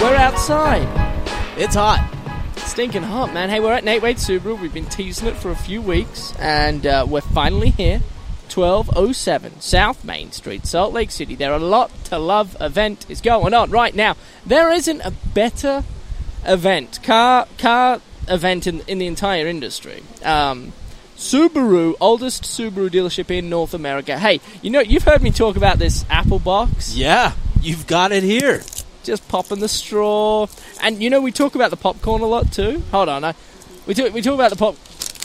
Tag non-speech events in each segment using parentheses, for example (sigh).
We're outside. It's hot. Stinking hot, man. Hey, we're at Nate Wade Subaru. We've been teasing it for a few weeks, and uh, we're finally here. 1207 South Main Street, Salt Lake City. There are a lot to love event is going on right now. There isn't a better event, car car event in, in the entire industry. Um, Subaru, oldest Subaru dealership in North America. Hey, you know, you've heard me talk about this Apple box. Yeah, you've got it here. Just popping the straw. And you know, we talk about the popcorn a lot too. Hold on. I, we, talk, we talk about the pop.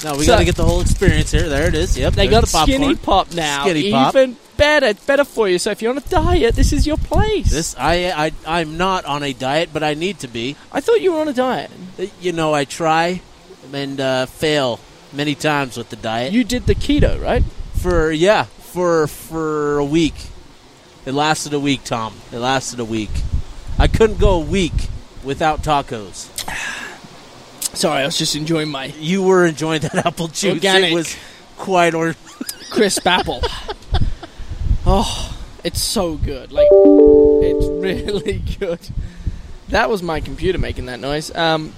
No, we So- got to get the whole experience here. There it is. Yep. They got the popcorn. skinny pop now. Skinny pop. Even better. Better for you. So if you're on a diet, this is your place. This I I I'm not on a diet, but I need to be. I thought you were on a diet. Uh, You know, I try and uh, fail many times with the diet. You did the keto, right? for yeah, for for a week. It lasted a week, Tom. It lasted a week. I couldn't go a week without tacos. (sighs) Sorry, I was just enjoying my You were enjoying that apple juice. Organic. It was quite or (laughs) crisp apple. (laughs) Oh, it's so good. Like, it's (laughs) really good. That was my computer making that noise. Um,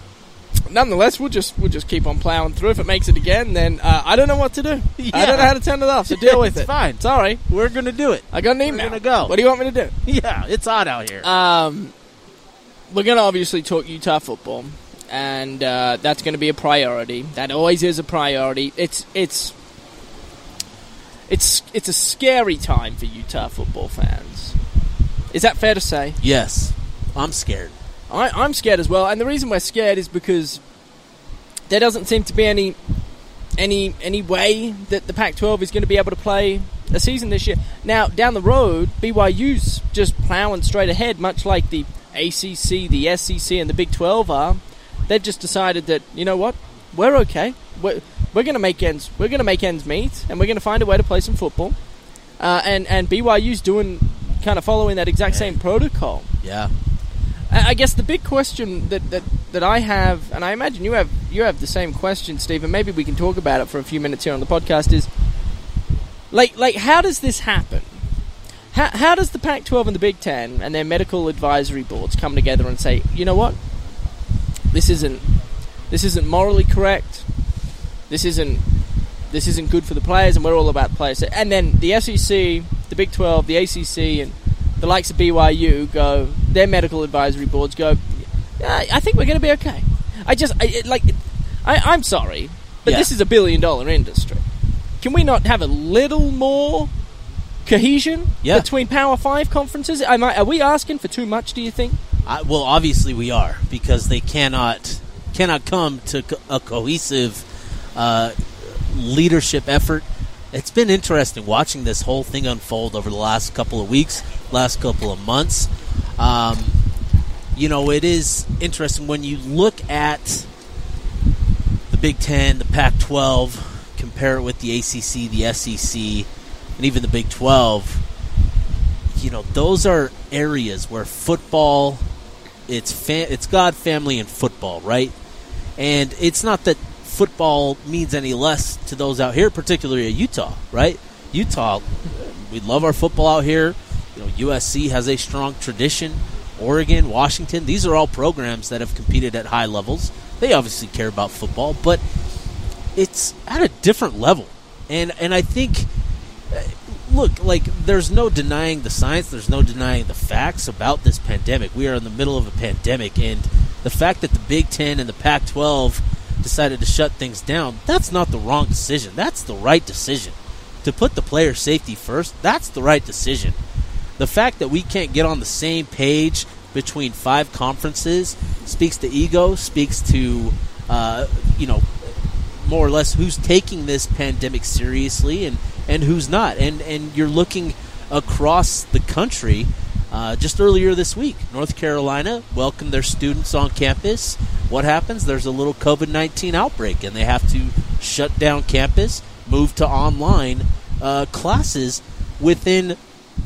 nonetheless, we'll just we'll just keep on plowing through. If it makes it again, then uh, I don't know what to do. I (laughs) don't know how to turn it off. So deal with (laughs) It's it. fine. Sorry, we're gonna do it. I got an email. gonna go. What do you want me to do? (laughs) Yeah, it's hot out here. Um, we're going to obviously talk Utah football, and uh, that's going to be a priority. That always is a priority. It's it's it's it's a scary time for Utah football fans. Is that fair to say? yes, I'm scared. I, I'm scared as well, and the reason we're scared is because there doesn't seem to be any any any way that the Pac-12 is going to be able to play a season this year. Now, down the road, BYU's just plowing straight ahead, much like the ACC, the SEC, and the Big 12 are. They've just decided that you know what, we're okay. We're, we're going to make ends. We're going to make ends meet, and we're going to find a way to play some football. Uh, and and BYU's doing kind of following that exact same protocol. Yeah, I guess the big question that, that, that I have, and I imagine you have you have the same question, Stephen. Maybe we can talk about it for a few minutes here on the podcast. Is like like how does this happen? How, how does the Pac-12 and the Big Ten and their medical advisory boards come together and say, you know what, this isn't this isn't morally correct. This isn't this isn't good for the players, and we're all about players. And then the SEC, the Big 12, the ACC, and the likes of BYU go, their medical advisory boards go, yeah, I think we're going to be okay. I just, I, it, like, I, I'm sorry, but Yeah. this is a billion dollar industry. Can we not have a little more cohesion Yeah. between Power Five conferences? Am I, are we asking for too much? Do you think? I, well, obviously we are because they cannot cannot come to co- a cohesive uh, leadership effort. It's been interesting watching this whole thing unfold over the last couple of weeks, last couple of months. Um, you know, it is interesting when you look at the Big Ten, the Pac 12, compare it with the ACC, the SEC, and even the Big 12 you know those are areas where football it's fa- it's God, family, and football, right? And it's not that football means any less to those out here, particularly at Utah, right? Utah, we love our football out here. You know, USC has a strong tradition. Oregon, Washington, these are all programs that have competed at high levels. They obviously care about football, but it's at a different level. And and I think uh, look, like there's no denying the science, there's no denying the facts about this pandemic. We are in the middle of a pandemic, and the fact that the Big Ten and the Pac-12 decided to shut things down, that's not the wrong decision. That's the right decision. To put the player safety first, that's the right decision. The fact that we can't get on the same page between five conferences speaks to ego, speaks to, uh, you know, more or less who's taking this pandemic seriously and, and who's not. And and you're looking across the country. Uh, just earlier this week, North Carolina welcomed their students on campus. What happens? There's a little COVID 19 outbreak, and they have to shut down campus, move to online uh, classes within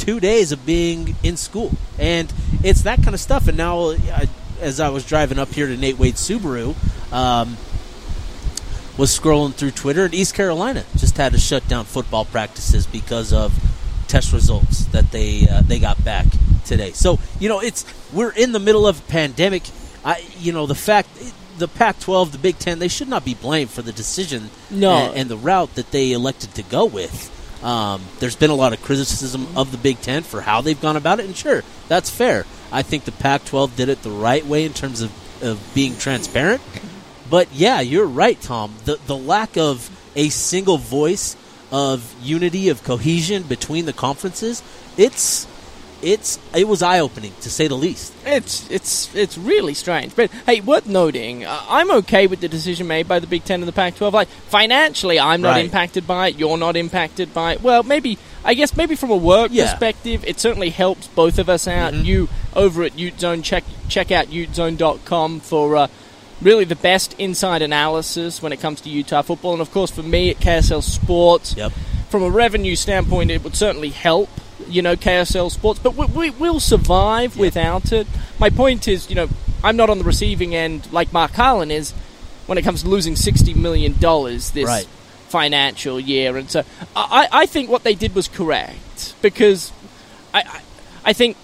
two days of being in school. And it's that kind of stuff. And now, I, as I was driving up here to Nate Wade Subaru, um, was scrolling through Twitter, and East Carolina just had to shut down football practices because of test results that they uh, they got back today. So you know, it's we're in the middle of a pandemic. I you know the fact the Pac-12, the Big Ten, they should not be blamed for the decision No. and, and the route that they elected to go with. Um, there's been a lot of criticism of the Big Ten for how they've gone about it, and sure, that's fair. I think the Pac-12 did it the right way in terms of, of being transparent. But yeah, you're right, Tom. The the lack of a single voice of unity of cohesion between the conferences, it's it's it was eye opening to say the least. It's it's it's really strange, but hey, worth noting. Uh, I'm okay with the decision made by the Big Ten and the Pac-12. Like financially, I'm not Right. impacted by it. You're not impacted by it. Well, maybe I guess maybe from a work Yeah. perspective, it certainly helps both of us out. Mhm. You over at Ute Zone, check check out utezone.com for. Uh, Really, the best inside analysis when it comes to Utah football, and of course, for me at KSL Sports, Yep. from a revenue standpoint, it would certainly help, you know, KSL Sports, but we, we, we'll survive without it. My point is, you know, I'm not on the receiving end like Mark Harlan is when it comes to losing $60 million this Right. financial year. And so I, I think what they did was correct because I, I, I think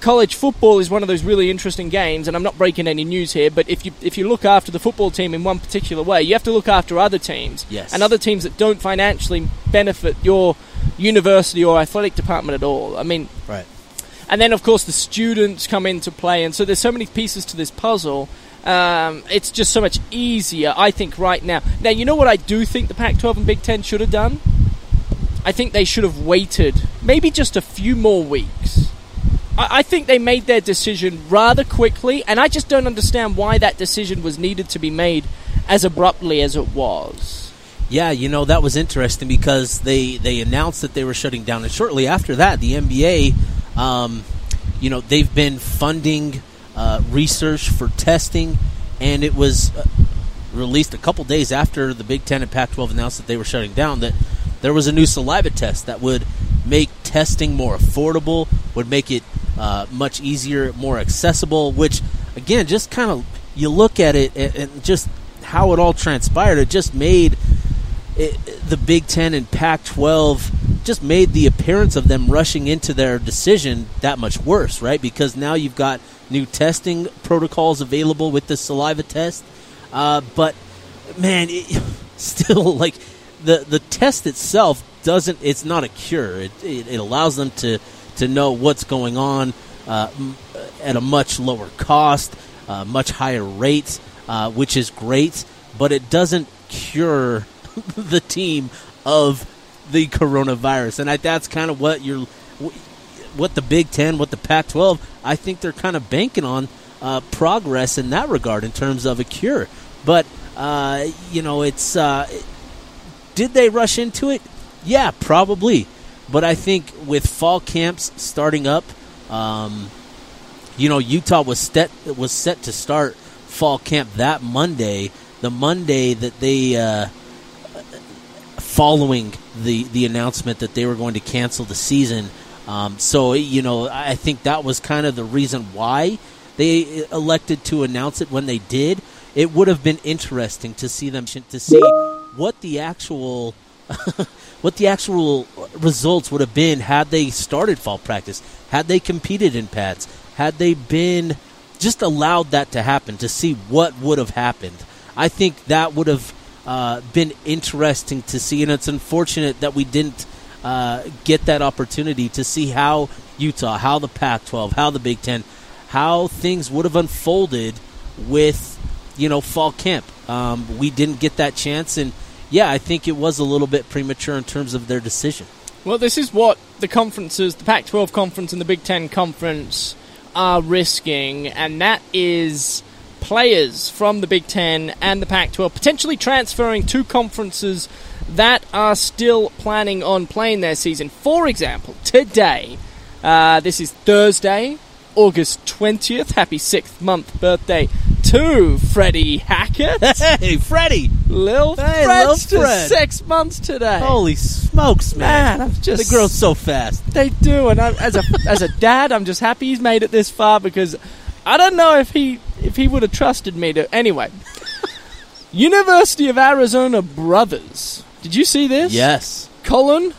college football is one of those really interesting games, and I'm not breaking any news here, but if you if you look after the football team in one particular way, you have to look after other teams Yes. and other teams that don't financially benefit your university or athletic department at all. I mean, Right. and then of course the students come into play, and so there's so many pieces to this puzzle. Um, it's just so much easier, I think, right now. Now, you know what I do think the Pac-12 and Big Ten should have done? I think they should have waited maybe just a few more weeks. I, I think they made their decision rather quickly, and I just don't understand why that decision was needed to be made as abruptly as it was. Yeah, you know that was interesting because they they announced that they were shutting down, and shortly after that, the NBA, um, you know, they've been funding uh, research for testing, and it was uh, released a couple days after the Big Ten and Pac-12 announced that they were shutting down that there was a new saliva test that would make testing more affordable, would make it uh, much easier, more accessible. Which, again, just kind of you look at it and, and just how it all transpired. It just made it, the Big Ten and Pac-12 just made the appearance of them rushing into their decision that much worse, right? Because now you've got new testing protocols available with the saliva test, uh, but man, it, (laughs) still like the the test itself doesn't. It's not a cure. It, it, it allows them to to know what's going on uh, m- at a much lower cost, uh, much higher rate, uh, which is great. But it doesn't cure (laughs) the team of the coronavirus, and I, that's kind of what you're, what the Big Ten, what the Pac-12. I think they're kind of banking on uh, progress in that regard in terms of a cure. But uh, you know, it's uh, did they rush into it? Yeah, probably. But I think with fall camps starting up, um, you know, Utah was set was set to start fall camp that Monday, the Monday that they uh, following the the announcement that they were going to cancel the season. Um, so you know, I think that was kind of the reason why they elected to announce it when they did. It would have been interesting to see them to see what the actual (laughs) what the actual results would have been had they started fall practice, had they competed in pads, had they been just allowed that to happen to see what would have happened. I think that would have uh, been interesting to see, and it's unfortunate that we didn't uh, get that opportunity to see how Utah, how the Pac-12, how the Big Ten, how things would have unfolded with you know fall camp. Um, we didn't get that chance, and yeah, I think it was a little bit premature in terms of their decision. Well, this is what the conferences, the Pac 12 conference and the Big Ten conference, are risking, and that is players from the Big Ten and the Pac 12 potentially transferring to conferences that are still planning on playing their season. For example, today, uh, this is Thursday, August 20th. Happy sixth month birthday to Freddie Hackett. (laughs) Hey, Freddie! Lil Hey, Fred's Fred. six months today. Holy smokes, man! man, I'm just the girl's so fast. they do, and I, as a (laughs) as a dad, I'm just happy he's made it this far because I don't know if he if he would have trusted me to. Anyway, (laughs) University of Arizona brothers. Did you see this? Yes. Colin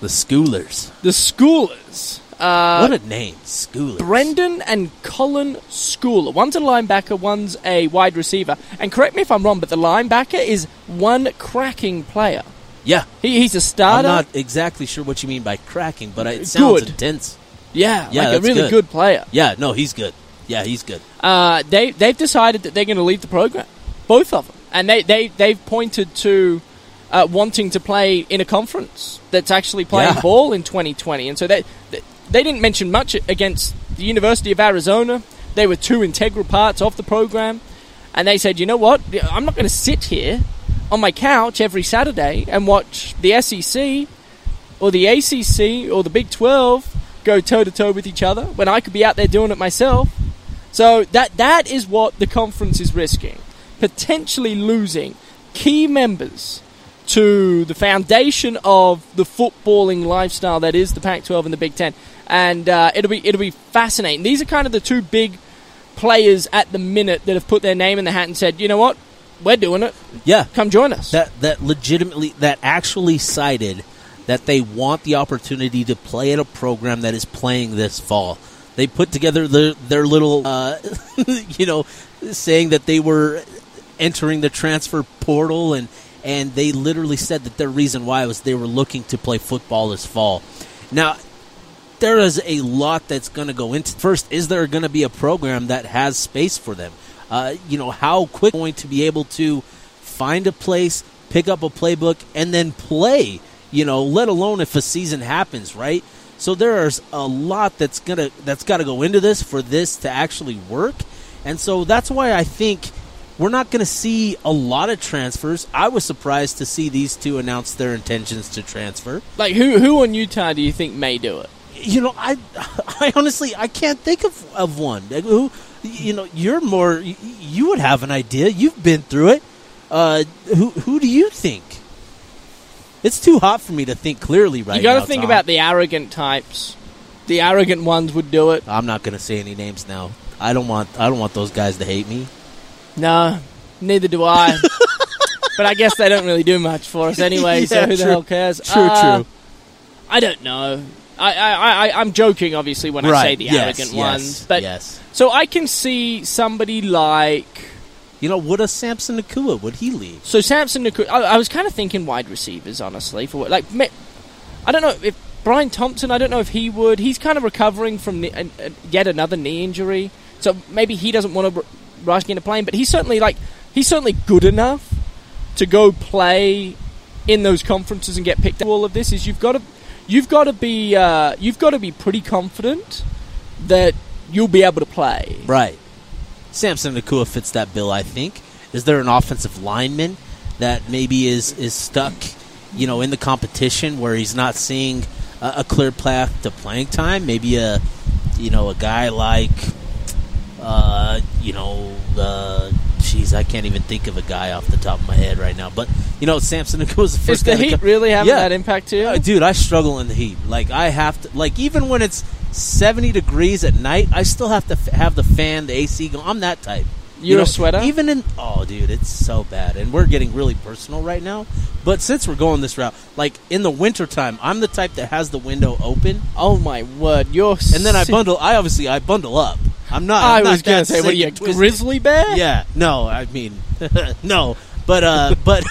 The Schoolers. The Schoolers. Uh, what a name, Schoolers. Brenden and Colin Schooler. One's a linebacker, one's a wide receiver. And correct me if I'm wrong, but the linebacker is one cracking player. Yeah. He, he's a I'm starter. not exactly sure what you mean by cracking, but it sounds Good. intense. yeah, Yeah, like a really good. good player. Yeah, no, he's good. Yeah, he's good. uh, they they've decided that they're going to leave the program, both of them, and they they they've pointed to uh, wanting to play in a conference that's actually playing Yeah. ball in 2020, and so they they they didn't mention much against the University of Arizona. They were two integral parts of the program, and they said, you know what, I'm not going to sit here on my couch every Saturday and watch the SEC or the ACC or the Big 12 go toe to toe with each other when I could be out there doing it myself. So that that is what the conference is risking, potentially losing key members to the foundation of the footballing lifestyle that is the Pac-12 and the Big Ten, and uh, it'll be it'll be fascinating. These are kind of the two big players at the minute that have put their name in the hat and said, you know what, we're doing it. Yeah. Come join us. That that legitimately that actually cited that they want the opportunity to play at a program that is playing this fall. They put together their their little uh, (laughs) you know saying that they were entering the transfer portal and and they literally said that their reason why was they were looking to play football this fall. Now there is a lot that's going to go into. First, is there going to be a program that has space for them? Uh, you know, how quick going to be able to find a place, pick up a playbook, and then play? You know, let alone if a season happens, right? So there's a lot that's gonna that's got to go into this for this to actually work, and so that's why I think we're not going to see a lot of transfers. I was surprised to see these two announce their intentions to transfer. like who who on Utah do you think may do it? You know, I, (laughs) I honestly, I can't think of, of one. Like, Who, you know, you're more. You, you would have an idea. You've been through it. Uh, who, who do you think? It's too hot for me to think clearly right now. you got to think Tom. about the arrogant types. The arrogant ones would do it. I'm not going to say any names now. I don't want. I don't want those guys to hate me. No, neither do I. (laughs) but I guess they don't really do much for us anyway. so (laughs) Yeah, who the hell cares? True, Uh, true. I don't know. I, I, I, I'm joking, obviously, when I say the yes, arrogant yes, ones. But yes. so I can see somebody like You know, would a Samson Nacua would he leave? so Samson. Naku- I, I was kind of thinking wide receivers, honestly. For what- like, I don't know if Bryan Thompson. I don't know if he would. He's kind of recovering from the, uh, yet another knee injury, so maybe he doesn't want to r- rush into playing. But he's certainly like he's certainly good enough to go play in those conferences and get picked up. All of this is you've got to you've got to be uh, you've got to be pretty confident that you'll be able to play. Right. Samson Nacua fits that bill, I think. Is there an offensive lineman that maybe is, is stuck, you know, in the competition where he's not seeing a, a clear path to playing time? Maybe a, you know, a guy like, uh, you know, uh, jeez, I can't even think of a guy off the top of my head right now. But you know, Samson Nacua's the Is first the guy to Heat come- really having Yeah. that impact too? uh, dude, I struggle in the heat. Like I have to, like even when it's seventy degrees at night, I still have to f- have the fan, the AC going. I'm that type. You You're know, a sweater. Even in oh, dude, it's so bad, and we're getting really personal right now. But since we're going this route, like in the wintertime, I'm the type that has the window open, oh my word, you're. and then I bundle. I obviously I bundle up. I'm not. I I'm not was gonna that say, what are you, grizzly bear? Yeah, no, I mean, (laughs) no, but uh, (laughs) but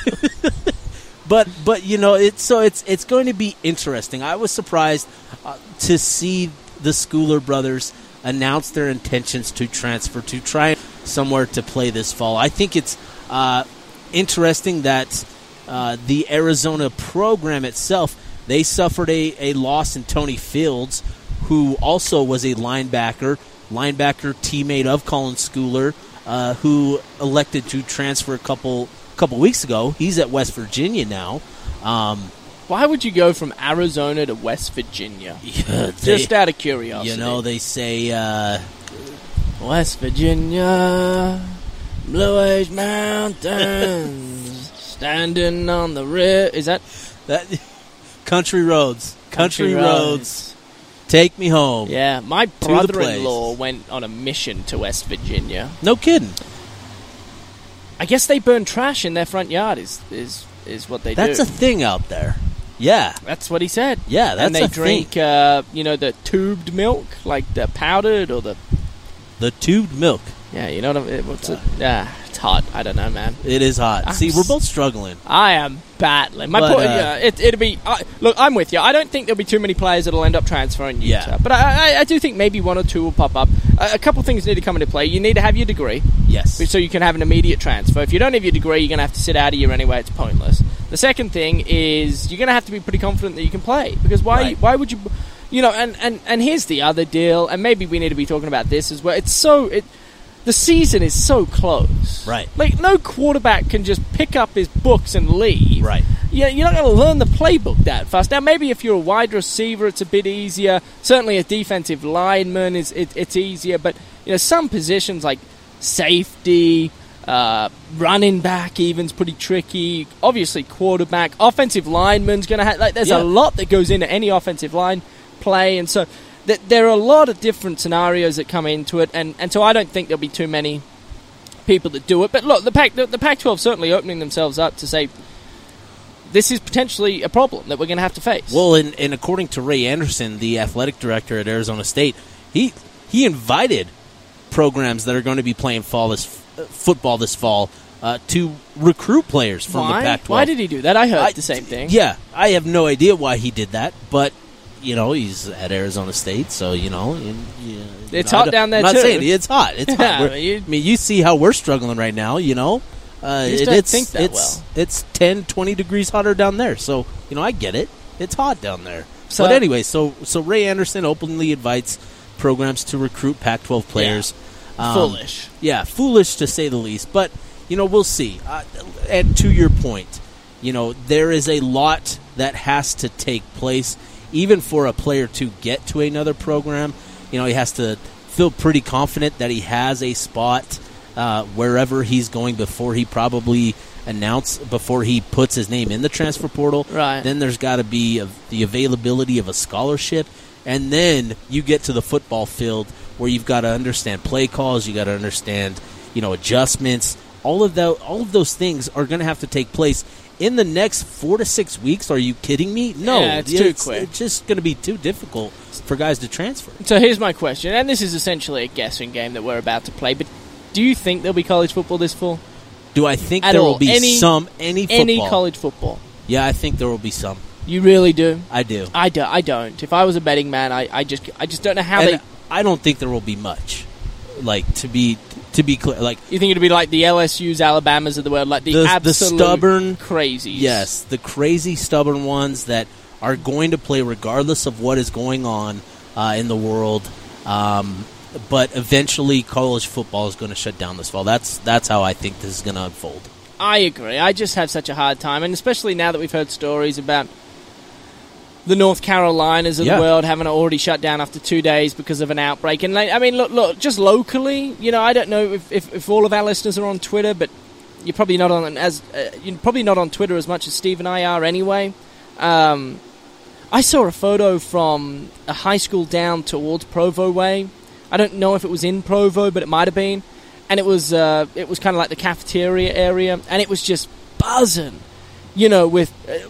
(laughs) but but you know, it's so it's it's going to be interesting. I was surprised uh, to see the Schooler brothers announced their intentions to transfer to try somewhere to play this fall. I think it's uh, interesting that uh, the Arizona program itself they suffered a, a loss in Tony Fields, who also was a linebacker, linebacker teammate of Colin Schooler, uh, who elected to transfer a couple couple weeks ago. He's at West Virginia now. Um, Why would you go from Arizona to West Virginia? (laughs) yeah, Just out of curiosity. you know, they say uh, West Virginia, Blue Ridge Mountains, (laughs) standing on the river. Is that that country roads, country, Country roads. take me home. Yeah, my brother-in-law went on a mission to West Virginia. No kidding. I guess they burn trash in their front yard. Is is is what they That's do? That's a thing out there. Yeah, That's what he said. yeah, that's and they a drink, thing. uh, you know, the tubed milk, like the powdered or the The tubed milk. yeah, you know what I mean? What's it? Yeah, it's hot. I don't know, man. It is hot. I'm See, we're both struggling. I am battling. My But, point, uh, yeah, it, it'll be. I look, I'm with you. I don't think there'll be too many players that'll end up transferring Utah, Yeah. but I, I, I do think maybe one or two will pop up. A, a couple things need to come into play. You need to have your degree, Yes. so you can have an immediate transfer. If you don't have your degree, you're going to have to sit out a year anyway. It's pointless. The second thing is you're going to have to be pretty confident that you can play because why? Right. Why would you? You know, and, and and here's the other deal, and maybe we need to be talking about this as well. It's so it. The season is so close. Right. Like no quarterback can just pick up his books and leave. Right. Yeah, you're not going to learn the playbook that fast. Now, maybe if you're a wide receiver, it's a bit easier. Certainly, a defensive lineman is it, it's easier. But you know, some positions like safety, uh, running back, even's pretty tricky. Obviously, quarterback, offensive lineman's going to have. Like, there's Yeah. a lot that goes into any offensive line play, and so th- there are a lot of different scenarios that come into it. And, and so I don't think there'll be too many people that do it. But look, the Pac the, the Pac-12 certainly opening themselves up to say this is potentially a problem that we're going to have to face. Well, and, and according to Ray Anderson, the athletic director at Arizona State, he he invited programs that are going to be playing fall this uh, football this fall uh, to recruit players from why? the Pac-12. Why did he do that? I heard I- the same thing. Yeah, I have no idea why he did that, but you know he's at Arizona State, so you know. And, yeah, It's know, hot down there, I'm not too. saying it's hot. It's hot. (laughs) Yeah, you- I mean, you see how we're struggling right now. You know, uh, it- it's think that it's well. it's 10, 20 degrees hotter down there. So you know, I get it. It's hot down there. So- but anyway, so so Ray Anderson openly invites programs to recruit Pac-12 players. Um, Foolish. yeah, foolish to say the least. But you know, we'll see. Uh, and to your point, you know, there is a lot that has to take place, even for a player to get to another program. You know, he has to feel pretty confident that he has a spot uh, wherever he's going before he probably announce before he puts his name in the transfer portal. Right. Then there's got to be a, the availability of a scholarship, and then you get to the football field where you've got to understand play calls, you got to understand, you know, adjustments. All of that, all of those things are going to have to take place in the next four to six weeks. Are you kidding me? No, Yeah, it's too quick. It's just going to be too difficult for guys to transfer. So here's my question, and this is essentially a guessing game that we're about to play. But do you think there'll be college football this fall? Do I think At there all. will be Any- some any football? Any college football? Yeah, I think there will be some. You really do? I do. I, do, I don't. If I was a betting man, I, I just I just don't know how And they. I don't think there will be much. Like to be to be clear, like You think it'd be like the LSU's, Alabamas of the world, like the, The- the stubborn- crazy. Yes, the crazy, stubborn ones that are going to play regardless of what is going on uh, in the world. Um, but eventually, college football is going to shut down this fall. That's that's how I think this is going to unfold. I agree. I just have such a hard time, and especially now that we've heard stories about the North Carolinas of Yeah. the world having already shut down after two days because of an outbreak. And like, I mean, look, look, just locally, you know, I don't know if, if, if all of our listeners are on Twitter, but you're probably not on as uh, you're probably not on Twitter as much as Steve and I are anyway. Um, I saw a photo from a high school down towards Provo way. I don't know if it was in Provo, but it might have been. And it was uh, it was kind of like the cafeteria area, and it was just buzzing, you know, with uh,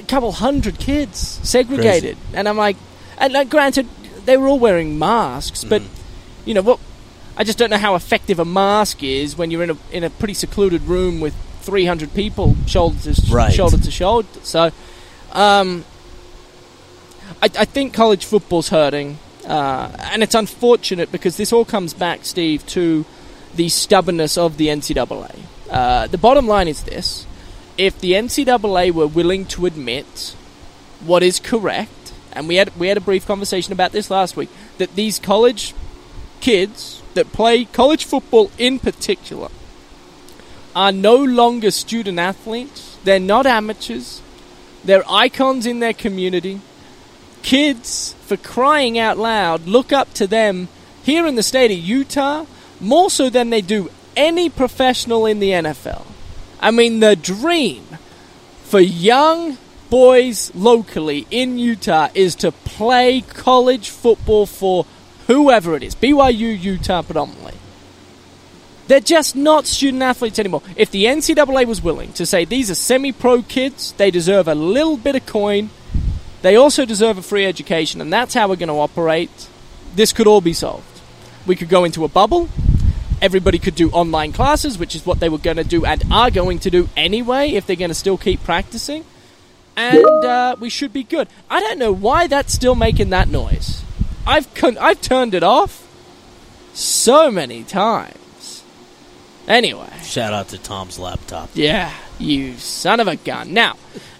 a couple hundred kids segregated. And I'm like, and uh, granted, they were all wearing masks, but Mhm. you know what? I just don't know how effective a mask is when you're in a in a pretty secluded room with 300 people shoulder to sh- Right. shoulder to shoulder. So, um, I, I think college football's hurting, uh, and it's unfortunate because this all comes back, Steve, to the stubbornness of the NCAA. Uh, the bottom line is this: if the NCAA were willing to admit what is correct, and we had we had a brief conversation about this last week, that these college kids that play college football in particular are no longer student athletes. They're not amateurs. They're icons in their community. Kids, for crying out loud, look up to them here in the state of Utah more so than they do any professional in the NFL. I mean, the dream for young boys locally in Utah is to play college football for whoever it is BYU, Utah predominantly. They're just not student athletes anymore. If the NCAA was willing to say these are semi pro kids, they deserve a little bit of coin, they also deserve a free education, and that's how we're going to operate, this could all be solved. We could go into a bubble. Everybody could do online classes, which is what they were going to do and are going to do anyway if they're going to still keep practicing. And uh, we should be good. I don't know why that's still making that noise. I've con- I've turned it off so many times. Anyway, Shout out to Tom's laptop. yeah, you son of a gun. Now,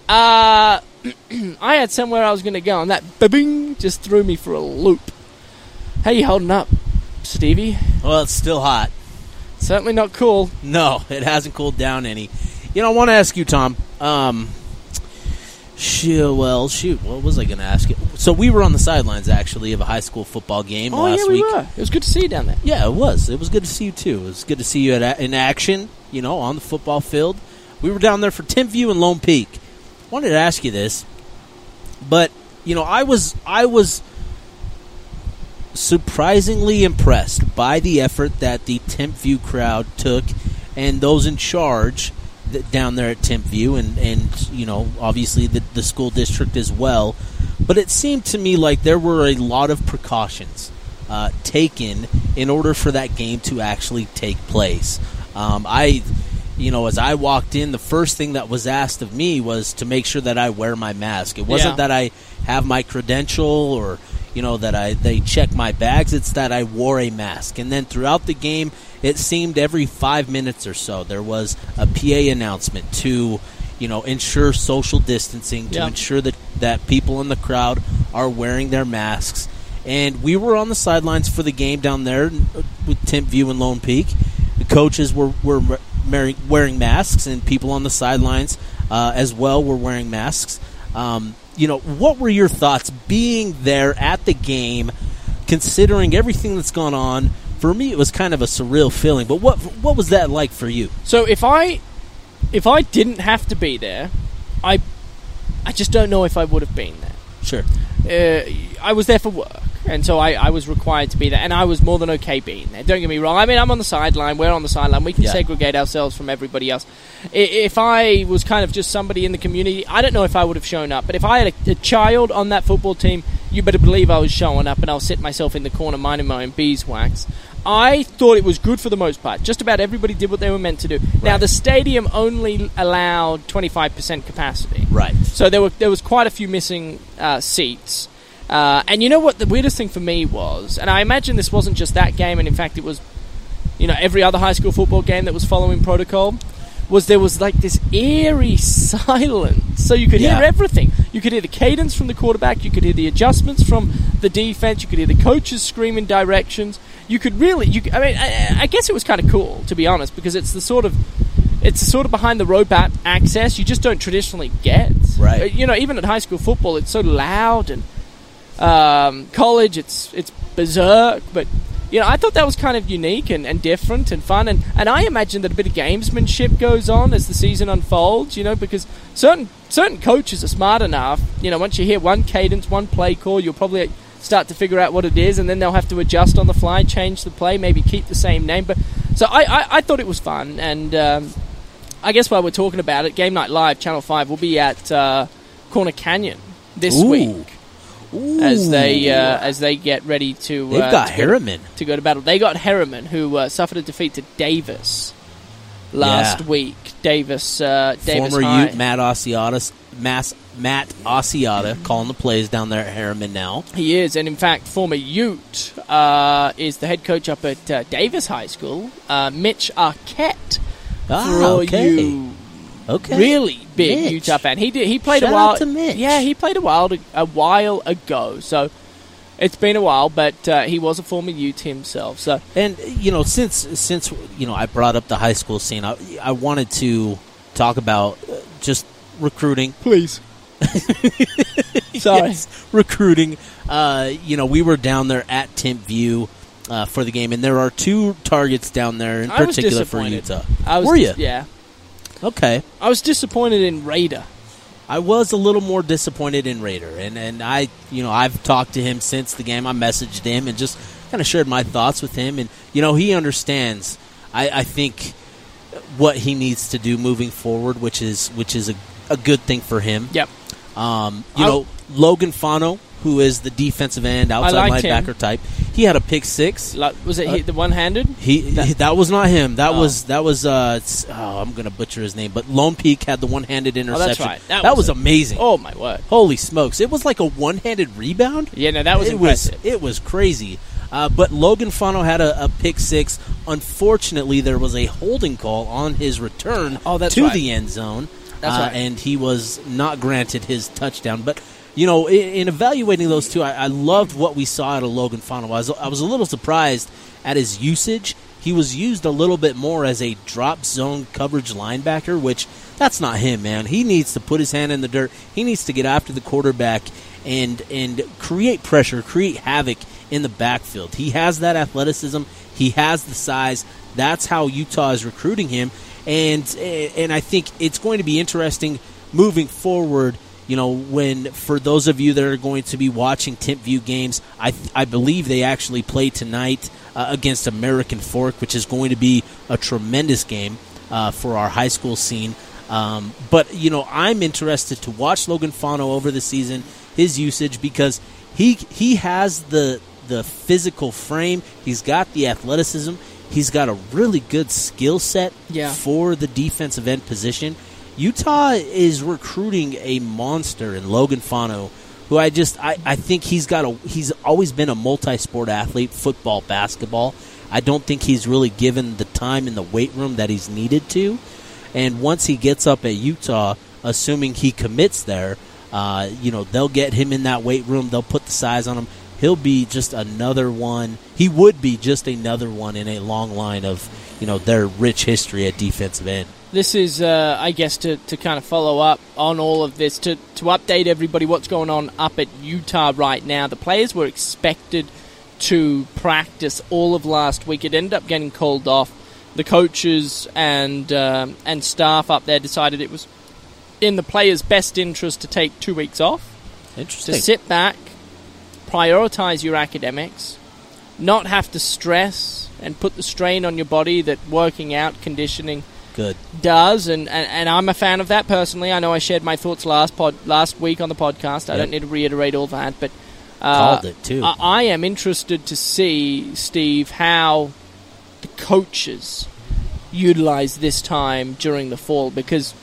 uh, (clears throat) I had somewhere I was going to go, and that bing just threw me for a loop. How you holding up, Stevie? Well, it's still hot. Certainly not cool. No, it hasn't cooled down any. You know, I want to ask you, Tom. Um, shoot, well, shoot, what was I going to ask you? So we were on the sidelines actually of a high school football game Oh last yeah, we week. were. It was good to see you down there. Yeah, it was. It was good to see you too. It was good to see you at in action. You know, on the football field. We were down there for View and Lone Peak. Wanted to ask you this, but you know, I was I was surprisingly impressed by the effort that the Timpview crowd took and those in charge down there at Timpview and and you know, obviously the the school district as well. But it seemed to me like there were a lot of precautions uh, taken in order for that game to actually take place. Um, I, you know, as I walked in, the first thing that was asked of me was to make sure that I wear my mask. It wasn't Yeah. that I have my credential or you know that I they check my bags. It's that I wore a mask. And then throughout the game, it seemed every five minutes or so there was a PA announcement to you know ensure social distancing to Yeah. ensure that that people in the crowd are wearing their masks. And we were on the sidelines for the game down there with Timpview and Lone Peak. The coaches were were wearing, wearing masks, and people on the sidelines uh, as well were wearing masks. Um, you know, what were your thoughts being there at the game, considering everything that's gone on? For me, it was kind of a surreal feeling. But what what was that like for you? So if I if I didn't have to be there, I I just don't know if I would have been there. Sure. uh, I was there for work, and so I, I was required to be there, and I was more than okay being there. Don't get me wrong. I mean, I'm on the sideline. We're on the sideline. We can Yeah. segregate ourselves from everybody else. If I was kind of just somebody in the community, I don't know if I would have shown up. But if I had a, a child on that football team, you better believe I was showing up, and I'll sit myself in the corner minding my own beeswax. I thought it was good for the most part. Just about everybody did what they were meant to do. Now the stadium only allowed 25% capacity. Right. So there were there was quite a few missing uh, seats. Uh, and you know what the weirdest thing for me was, and I imagine this wasn't just that game, and in fact it was, you know, every other high school football game that was following protocol, was there was like this eerie (laughs) silence, so you could Yeah. hear everything. You could hear the cadence from the quarterback, you could hear the adjustments from the defense, you could hear the coaches screaming directions. You could really, you, I mean, I, I guess it was kind of cool to be honest, because it's the sort of it's the sort of behind the rope access you just don't traditionally get. Right. Uh, You know, even at high school football, it's so loud, and um, college, it's it's berserk. But you know, I thought that was kind of unique and, and different and fun, and, and I imagine that a bit of gamesmanship goes on as the season unfolds. You know, because certain certain coaches are smart enough. You know, once you hear one cadence, one play call, you'll probably start to figure out what it is, and then they'll have to adjust on the fly, change the play, maybe keep the same name. But so I, I, I thought it was fun, and um, I guess while we're talking about it, Game Night Live, Channel Five, will be at uh, Corner Canyon this Ooh. week as they uh, as they get ready to. They've uh, got to go- Herriman. to go to battle. They got Herriman, who uh, suffered a defeat to Davis last Yeah. week. Davis, uh, Davis Former High. Ute Matt Asiata, Mass, Matt Asiata calling the plays down there at Herriman now. He is, and in fact, former Ute uh, is the head coach up at uh, Davis High School. Uh, Mitch Arquette, Ah, all okay. you Okay. really big Mitch. Utah fan. He did. He played Shout a while. to Mitch. Yeah, he played a while a while ago. So it's been a while, but uh, he was a former Ute himself. So And you know, since since you know, I brought up the high school scene. I, I wanted to talk about uh, just recruiting. please, (laughs) sorry. Yes, recruiting. Uh, you know, we were down there at Timpview uh, for the game, and there are two targets down there in I particular for. Utah. I was were you? Yeah, Okay. I was disappointed in Raider. I was a little more disappointed in Raider, and and I, you know, I've talked to him since the game. I messaged him and just kind of shared my thoughts with him, and you know, he understands I, I think what he needs to do moving forward, which is which is a, a good thing for him. Yep. Um, you I'll- know, Logan Fano, who is the defensive end, outside liked him. linebacker type, he had a pick six. Like, was it Uh, he, the one-handed? He That- that, was not him. That Oh. was that was uh oh I'm gonna butcher his name, but Lone Peak had the one handed interception. right. That That, was was, amazing. Oh my word! Holy smokes! It was like a one handed rebound. Yeah, no, that was it impressive. Was, it was crazy. Uh, but Logan Fano had a, a pick six. Unfortunately, there was a holding call on his return Oh, that's to right. the end zone, That's uh, right. and he was not granted his touchdown. But you know, in, in evaluating those two, I, I loved what we saw out of Logan Fano. I was, I was a little surprised at his usage. He was used a little bit more as a drop zone coverage linebacker, which that's not him, man. He needs to put his hand in the dirt. He needs to get after the quarterback and and create pressure, create havoc in the backfield. He has that athleticism. He has the size. That's how Utah is recruiting him, and and I think it's going to be interesting moving forward. You know, when for those of you that are going to be watching Timpview games, I I believe they actually play tonight uh, against American Fork, which is going to be a tremendous game uh, for our high school scene. Um, but you know, I'm interested to watch Logan Fano over the season, his usage because he he has the the physical frame, he's got the athleticism, he's got a really good skill set Yeah. for the defensive end position. Utah is recruiting a monster in Logan Fano, who I just I, I think he's got a he's always been a multi-sport athlete, football, basketball. I don't think he's really given the time in the weight room that he's needed to. And once he gets up at Utah, assuming he commits there, uh, you know they'll get him in that weight room. They'll put the size on him. He'll be just another one. He would be just another one in a long line of you know their rich history at defensive end. This is, uh, I guess, to, to kind of follow up on all of this, to, to update everybody what's going on up at Utah right now. The players were expected to practice all of last week. It ended up getting called off. The coaches and um, and staff up there decided it was in the players' best interest to take two weeks off Interesting. to sit back, prioritize your academics, not have to stress and put the strain on your body that working out, conditioning Good. does, and, and, and I'm a fan of that personally. I know I shared my thoughts last pod last week on the podcast. I Yep. don't need to reiterate all that, but uh, Called it, too. I, I am interested to see Steve how the coaches utilize this time during the fall because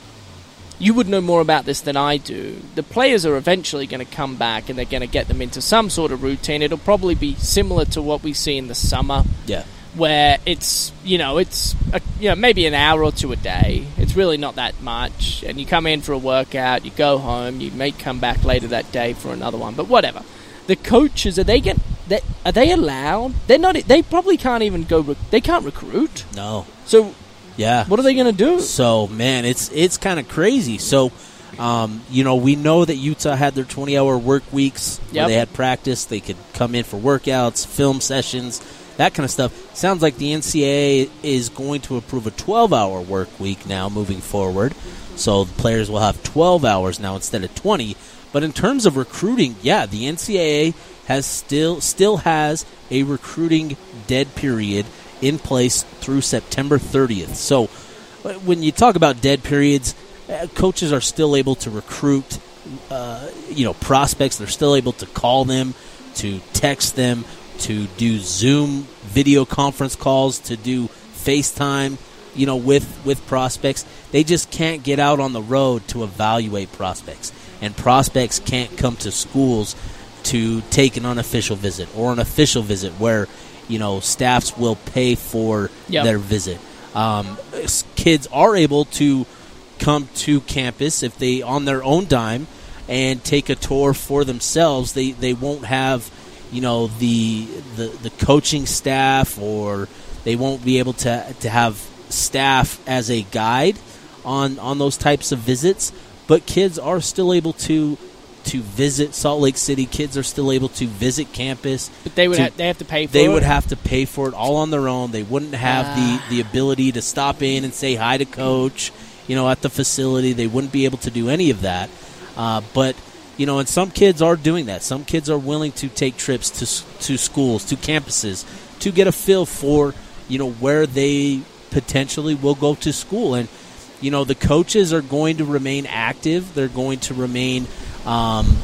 you would know more about this than I do. The players are eventually going to come back and they're going to get them into some sort of routine. It'll probably be similar to what we see in the summer Yeah. where it's you know it's a, you know maybe an hour or two a day. It's really not that much, and you come in for a workout, you go home, you may come back later that day for another one, but whatever. The coaches are they get they, are they allowed? They're not. They probably can't even go. They can't recruit. No. So Yeah. what are they going to do? So man, it's it's kind of crazy. So, um, you know, we know that Utah had their twenty-hour work weeks where they had practice. They could come in for workouts, film sessions, that kind of stuff. Sounds like the NCAA is going to approve a twelve-hour work week now, moving forward. So the players will have twelve hours now instead of twenty. But in terms of recruiting, yeah, the NCAA has still still has a recruiting dead period in place through September 30th. So uh, when you talk about dead periods, uh, coaches are still able to recruit, uh, you know, prospects. They're still able to call them, to text them, to do Zoom video conference calls, to do FaceTime, you know, with with prospects. They just can't get out on the road to evaluate prospects, and prospects can't come to schools to take an unofficial visit or an official visit where you know staffs will pay for Yep. their visit. Um, kids are able to come to campus if they on their own dime and take a tour for themselves. They they won't have you know the the, the coaching staff or they won't be able to to have staff as a guide on on those types of visits. But kids are still able to to visit Salt Lake City. Kids are still able to visit campus. But they would to- ha- they have to pay for They it. would have to pay for it all on their own. They wouldn't have Ah. the, the ability to stop in and say hi to coach, you know, at the facility. They wouldn't be able to do any of that. Uh, but you know, and some kids are doing that. Some kids are willing to take trips to to schools, to campuses, to get a feel for you know where they potentially will go to school. And, you know, the coaches are going to remain active. They're going to remain um,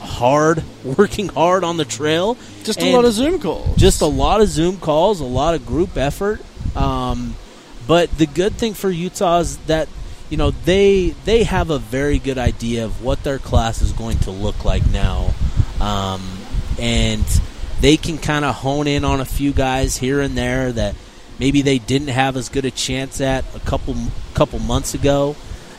hard, (laughs) working hard on the trail. Just a lot of Zoom calls. Just a lot of Zoom calls, a lot of group effort. Um, but the good thing for Utah is that you know they they have a very good idea of what their class is going to look like now, um, and they can kind of hone in on a few guys here and there that maybe they didn't have as good a chance at a couple couple months ago,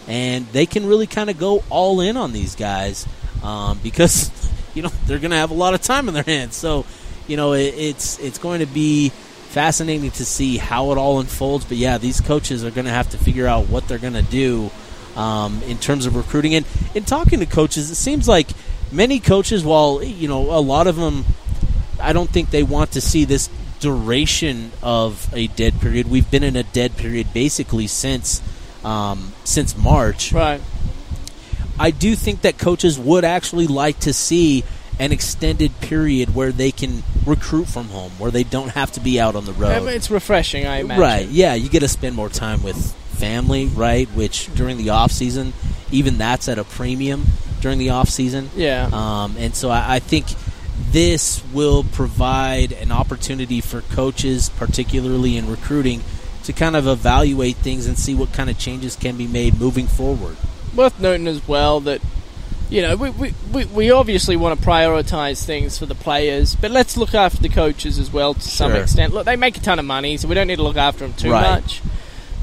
and they can really kind of go all in on these guys um, because (laughs) you know they're going to have a lot of time in their hands. So you know it, it's it's going to be fascinating to see how it all unfolds. But yeah, these coaches are going to have to figure out what they're going to do um, in terms of recruiting. And in talking to coaches, it seems like many coaches, while you know a lot of them, I don't think they want to see this duration of a dead period. We've been in a dead period basically since um, since March. right. I do think that coaches would actually like to see an extended period where they can recruit from home, where they don't have to be out on the road. It's refreshing, I imagine. Right. Yeah, you get to spend more time with family, right? Which during the off season, even that's at a premium during the off season. Yeah. Um, and so I, I think this will provide an opportunity for coaches, particularly in recruiting, to kind of evaluate things and see what kind of changes can be made moving forward. Worth noting as well that you know we, we, we, obviously want to prioritize things for the players, but let's look after the coaches as well to some Sure. extent. Look, they make a ton of money, so we don't need to look after them too Right. much.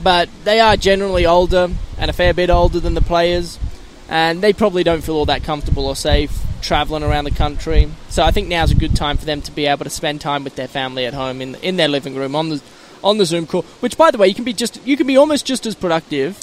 But they are generally older and a fair bit older than the players, and they probably don't feel all that comfortable or safe traveling around the country. So I think now's a good time for them to be able to spend time with their family at home in in their living room on the on the Zoom call. Which, by the way, you can be just you can be almost just as productive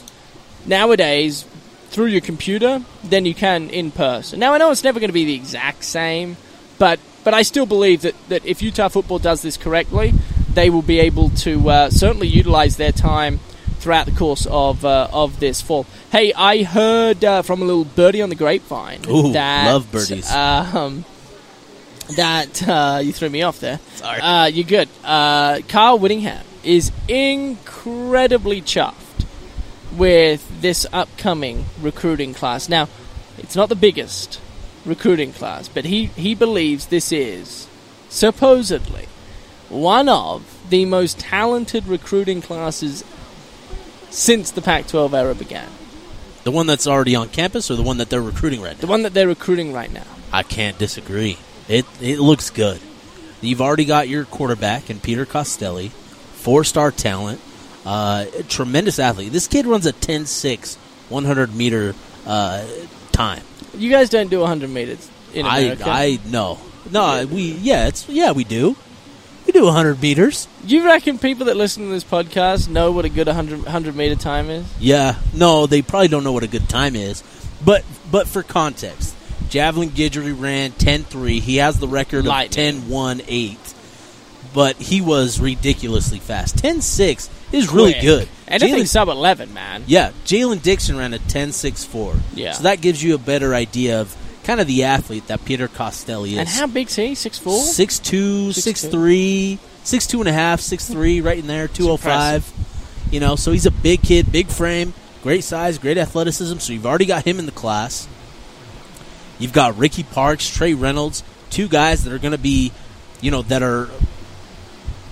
nowadays through your computer than you can in person. Now I know it's never going to be the exact same, but but I still believe that, that if Utah football does this correctly, they will be able to uh, certainly utilize their time throughout the course of uh, of this fall. Hey, I heard uh, from a little birdie on the grapevine Ooh, that love birdies. Um, that uh, you threw me off there. Sorry. Uh, you're good. Uh, Kyle Whittingham is incredibly chuffed with this upcoming recruiting class. Now, it's not the biggest recruiting class, but he, he believes this is supposedly one of the most talented recruiting classes since the Pac 12 era began. The one that's already on campus or the one that they're recruiting right The now? one that they're recruiting right now. I can't disagree. It it looks good. You've already got your quarterback and Peter Costelli, four star talent, uh, tremendous athlete. This kid runs a 10-6, 100 meter uh, time. You guys don't do 100 meters in I America. I no no we yeah it's yeah we do we do 100 meters. you reckon people that listen to this podcast know what a good 100, 100 meter time is? Yeah, no, they probably don't know what a good time is. But but for context, Javelin Guidry ran 10-3. He has the record Lightning. of 10-1-8. But he was ridiculously fast. 10-6 is really Quick. good. Anything Jalen- sub 11, man. yeah, Jalen Dixon ran a 10-6-4. Yeah. So that gives you a better idea of kind of the athlete that Peter Costelli is. And how big's he? 6'4"? 6'2", 6'3", 6'2 and a half, 6'3", right in there, 205. You know, so he's a big kid, big frame, great size, great athleticism. So you've already got him in the class. You've got Ricky Parks, Trey Reynolds, two guys that are going to be, you know, that are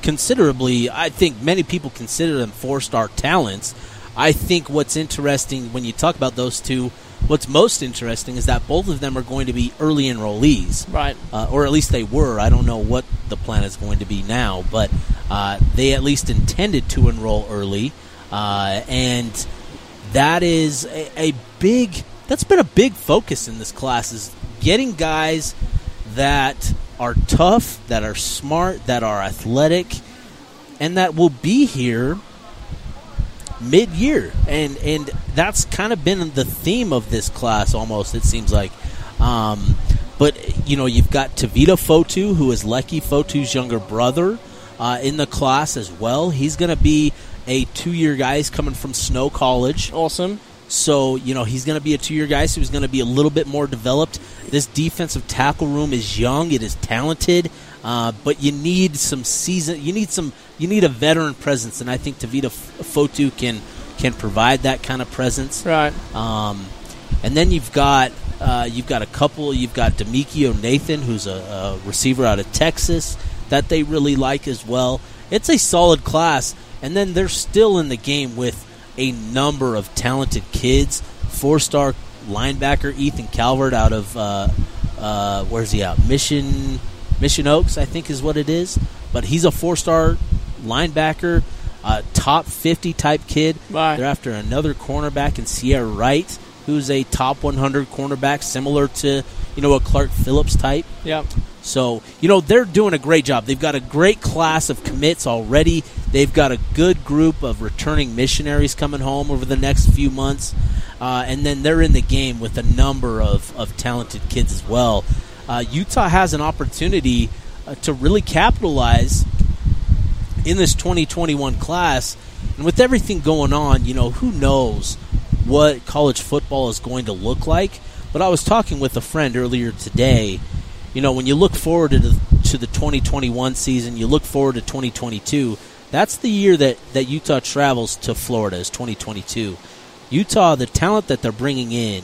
considerably, I think many people consider them four star talents. I think what's interesting when you talk about those two, what's most interesting is that both of them are going to be early enrollees Right. uh, or at least they were. I don't know what the plan is going to be now, but uh, they at least intended to enroll early, uh, and that is a, a big. That's been a big focus in this class is getting guys that are tough, that are smart, that are athletic, and that will be here mid-year. And and that's kind of been the theme of this class almost it seems like. Um, but you know you've got Tavita Fotu who is Leki Fotu's younger brother uh, in the class as well. He's going to be a two-year guy. He's coming from Snow College. Awesome. so, you know, he's going to be a two year guy, so he's going to be a little bit more developed. This defensive tackle room is young, it is talented. Uh, but you need some season. You need some. You need a veteran presence, and I think Tavita Fotu can can provide that kind of presence. Right. Um, and then you've got uh, you've got a couple. You've got Demikio Nathan, who's a, a receiver out of Texas that they really like as well. It's a solid class, and then they're still in the game with a number of talented kids. Four-star linebacker Ethan Calvert out of uh, uh, where's he out? Mission Mission Oaks, I think is what it is. But he's a four-star linebacker, uh, top 50 type kid. Right. They're after another cornerback in Ceyair Wright, who's a top 100 cornerback, similar to you know a Clark Phillips type. Yep. So, you know, they're doing a great job. They've got a great class of commits already. They've got a good group of returning missionaries coming home over the next few months. Uh, and then they're in the game with a number of, of talented kids as well. Uh, Utah has an opportunity uh, to really capitalize in this 2021 class. And with everything going on, you know, who knows what college football is going to look like. But I was talking with a friend earlier today. You know, when you look forward to the, to the 2021 season, you look forward to 2022. That's the year that, that Utah travels to Florida is 2022. Utah, the talent that they're bringing in,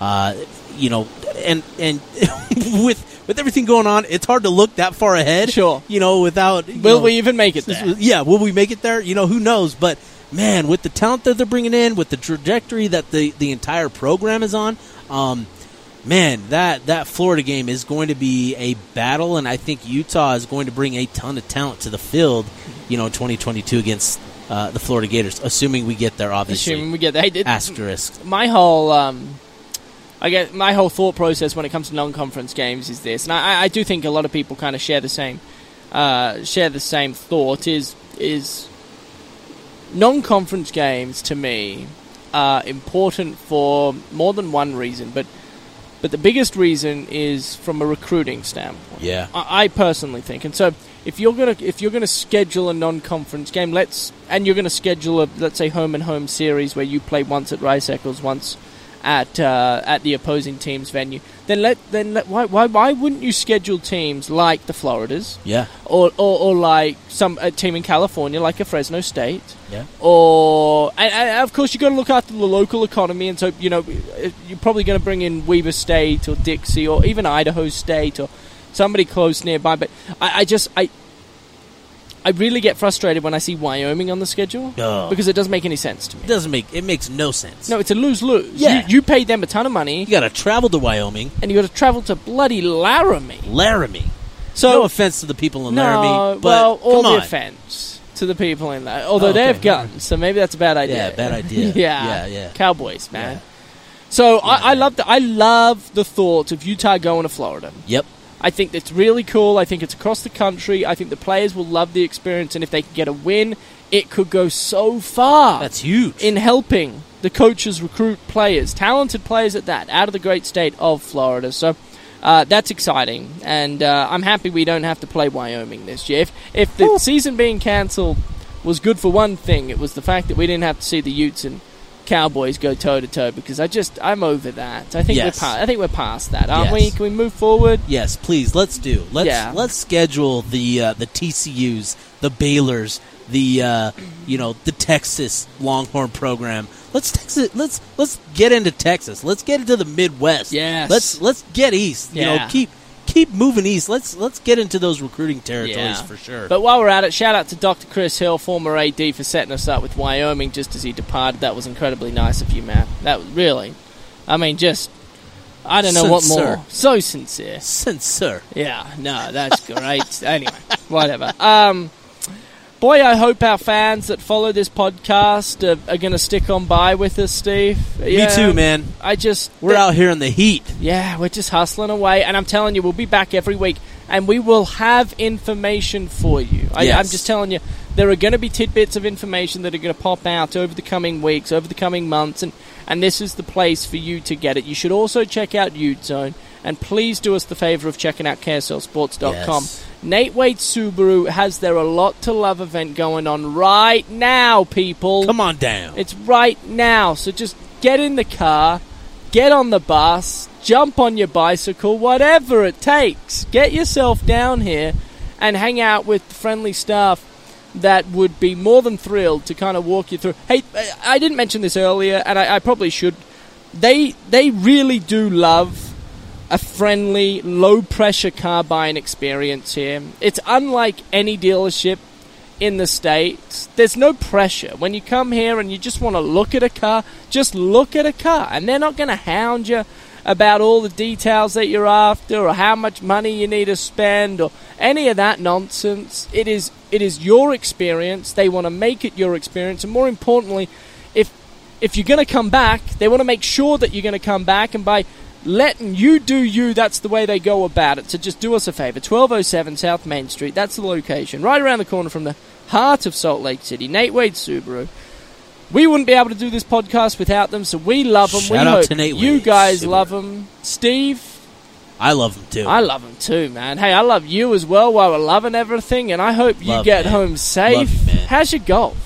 uh, you know, and and (laughs) with with everything going on, it's hard to look that far ahead. Sure. you know, without you Will know, we even make it there? yeah, will we make it there? You know, who knows? But man, with the talent that they're bringing in, with the trajectory that the the entire program is on, um, man, that that Florida game is going to be a battle, and I think Utah is going to bring a ton of talent to the field. You know, 2022 against uh, the Florida Gators, assuming we get there, obviously. Assuming we get there. Hey, did- Asterisk. my whole um, I get my whole thought process when it comes to non-conference games is this, and I, I do think a lot of people kind of share the same uh, share the same thought. Is is non-conference games to me are important for more than one reason, but but the biggest reason is from a recruiting standpoint. Yeah. I, I personally think, and so if you're gonna if you're gonna schedule a non-conference game, let's and you're gonna schedule a let's say home and home series where you play once at Rice Eccles, once at uh, at the opposing team's venue, then let then let, why why why wouldn't you schedule teams like the Floridas Yeah. or or, or like some a team in California like a Fresno State Yeah. or and, and of course you got to look after the local economy, and so you know you're probably going to bring in Weber State or Dixie or even Idaho State or somebody close nearby. But I, I just I I really get frustrated when I see Wyoming on the schedule Oh. because it doesn't make any sense to me. It doesn't make it makes no sense. No, it's a lose lose. Yeah. You, you pay them a ton of money, You got to travel to Wyoming, and you got to travel to bloody Laramie. Laramie. So no offense to the people in no, Laramie, but well, all come the on. offense to the people in that. Although Oh, they okay, have guns, so maybe that's a bad idea. Yeah, bad idea. (laughs) yeah, Yeah, yeah. Cowboys, man. Yeah. So I, I love the I love the thought of Utah going to Florida. Yep. I think that's really cool. I think it's across the country. I think the players will love the experience, and if they can get a win, it could go so far That's huge. in helping the coaches recruit players, talented players at that, out of the great state of Florida. So uh, that's exciting, and uh, I'm happy we don't have to play Wyoming this year. If, if the season being cancelled was good for one thing, it was the fact that we didn't have to see the Utes and Cowboys go toe to toe because I just I'm over that. I think Yes. we're pa- I think we're past that, aren't Yes. we? Can we move forward? Yes, please. Let's do. Let's Yeah. let's schedule the uh, the TCU's, the Baylor's, the uh, you know the Texas Longhorn program. Let's Texas. Let's let's get into Texas. Let's get into the Midwest. Yes. Let's let's get east. You Yeah. know, keep keep moving east. Let's let's get into those recruiting territories Yeah. for sure. But while we're at it, shout out to Dr. Chris Hill, former AD, for setting us up with Wyoming just as he departed. That was incredibly nice of you, man. That was really, I mean, just, I don't know what more. So sincere. Sincere. Yeah, no, that's great. (laughs) anyway, whatever. Um, boy, I hope our fans that follow this podcast are, are going to stick on by with us, Steve. Me too, man. I just We're out here in the heat. yeah, we're just hustling away, and I'm telling you, we'll be back every week, and we will have information for you. I, Yes. I'm just telling you, there are going to be tidbits of information that are going to pop out over the coming weeks, over the coming months, and and this is the place for you to get it. You should also check out Ute Zone, and please do us the favor of checking out CarouselSports.com. Yes. Nate Wade Subaru has their A Lot to Love event going on right now, people. Come on down. It's right now. So just get in the car, get on the bus, jump on your bicycle, whatever it takes. Get yourself down here and hang out with friendly staff that would be more than thrilled to kind of walk you through. Hey, I- I didn't mention this earlier, and I, I probably should. They they really do love a friendly, low pressure car buying experience here. It's unlike any dealership in the States. There's no pressure. When you come here and you just want to look at a car, just look at a car. And they're not going to hound you about all the details that you're after or how much money you need to spend or any of that nonsense. It is it is your experience. They want to make it your experience and more importantly, if if you're going to come back, they want to make sure that you're going to come back and by letting you do you, that's the way they go about it. So just do us a favor. 1207 South Main Street, that's the location. Right around the corner from the heart of Salt Lake City. Nate Wade Subaru. We wouldn't be able to do this podcast without them, so we love them. we Shout out hope to Nate you Wade guys Subaru. love them. Steve, I love them too. I love them too, man. Hey, I love you as well while we're loving everything, and I hope you Love, get man. home safe. You. How's your golf?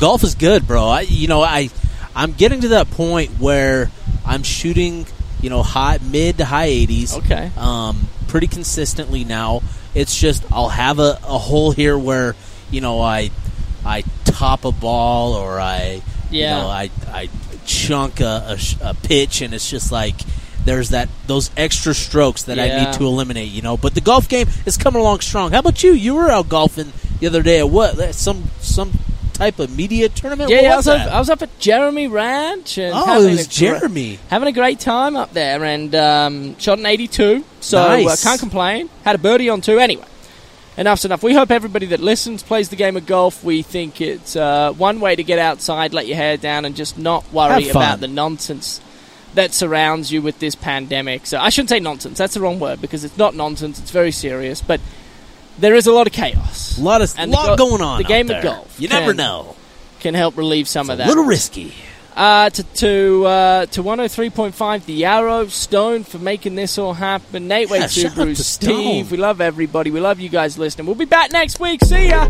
golf is good, bro. I, you know, I, I'm getting to that point where I'm shooting, you know, high mid to high 80s. Okay. Um, pretty consistently now. It's just I'll have a, a hole here where, you know, I, I top a ball or I, Yeah. you know, I, I chunk a, a, a pitch and it's just like. There's that those extra strokes that I need to eliminate, you know. But the golf game is coming along strong. How about you? You were out golfing the other day at what? Some some type of media tournament? Yeah, yeah, I was up. I was up at Jeremy Ranch. And Oh, having it was Jeremy. having a great time up there and um, shot an 82. So uh, Nice. can't complain. Had a birdie on two. Anyway, enough's enough. We hope everybody that listens plays the game of golf. We think it's uh, one way to get outside, let your hair down, and just not worry about the nonsense that surrounds you with this pandemic. So I shouldn't say nonsense. That's the wrong word because it's not nonsense. It's very serious. But there is a lot of chaos. A lot of And lot go- going on. the game of golf You can- never know. Can help relieve some It's of that. a little risky. Uh, to to uh, to 103.5 The Arrow, Stone for making this all happen. Nate Wade Yeah, out Subaru, to Steve. We love everybody. We love you guys listening. We'll be back next week. See ya.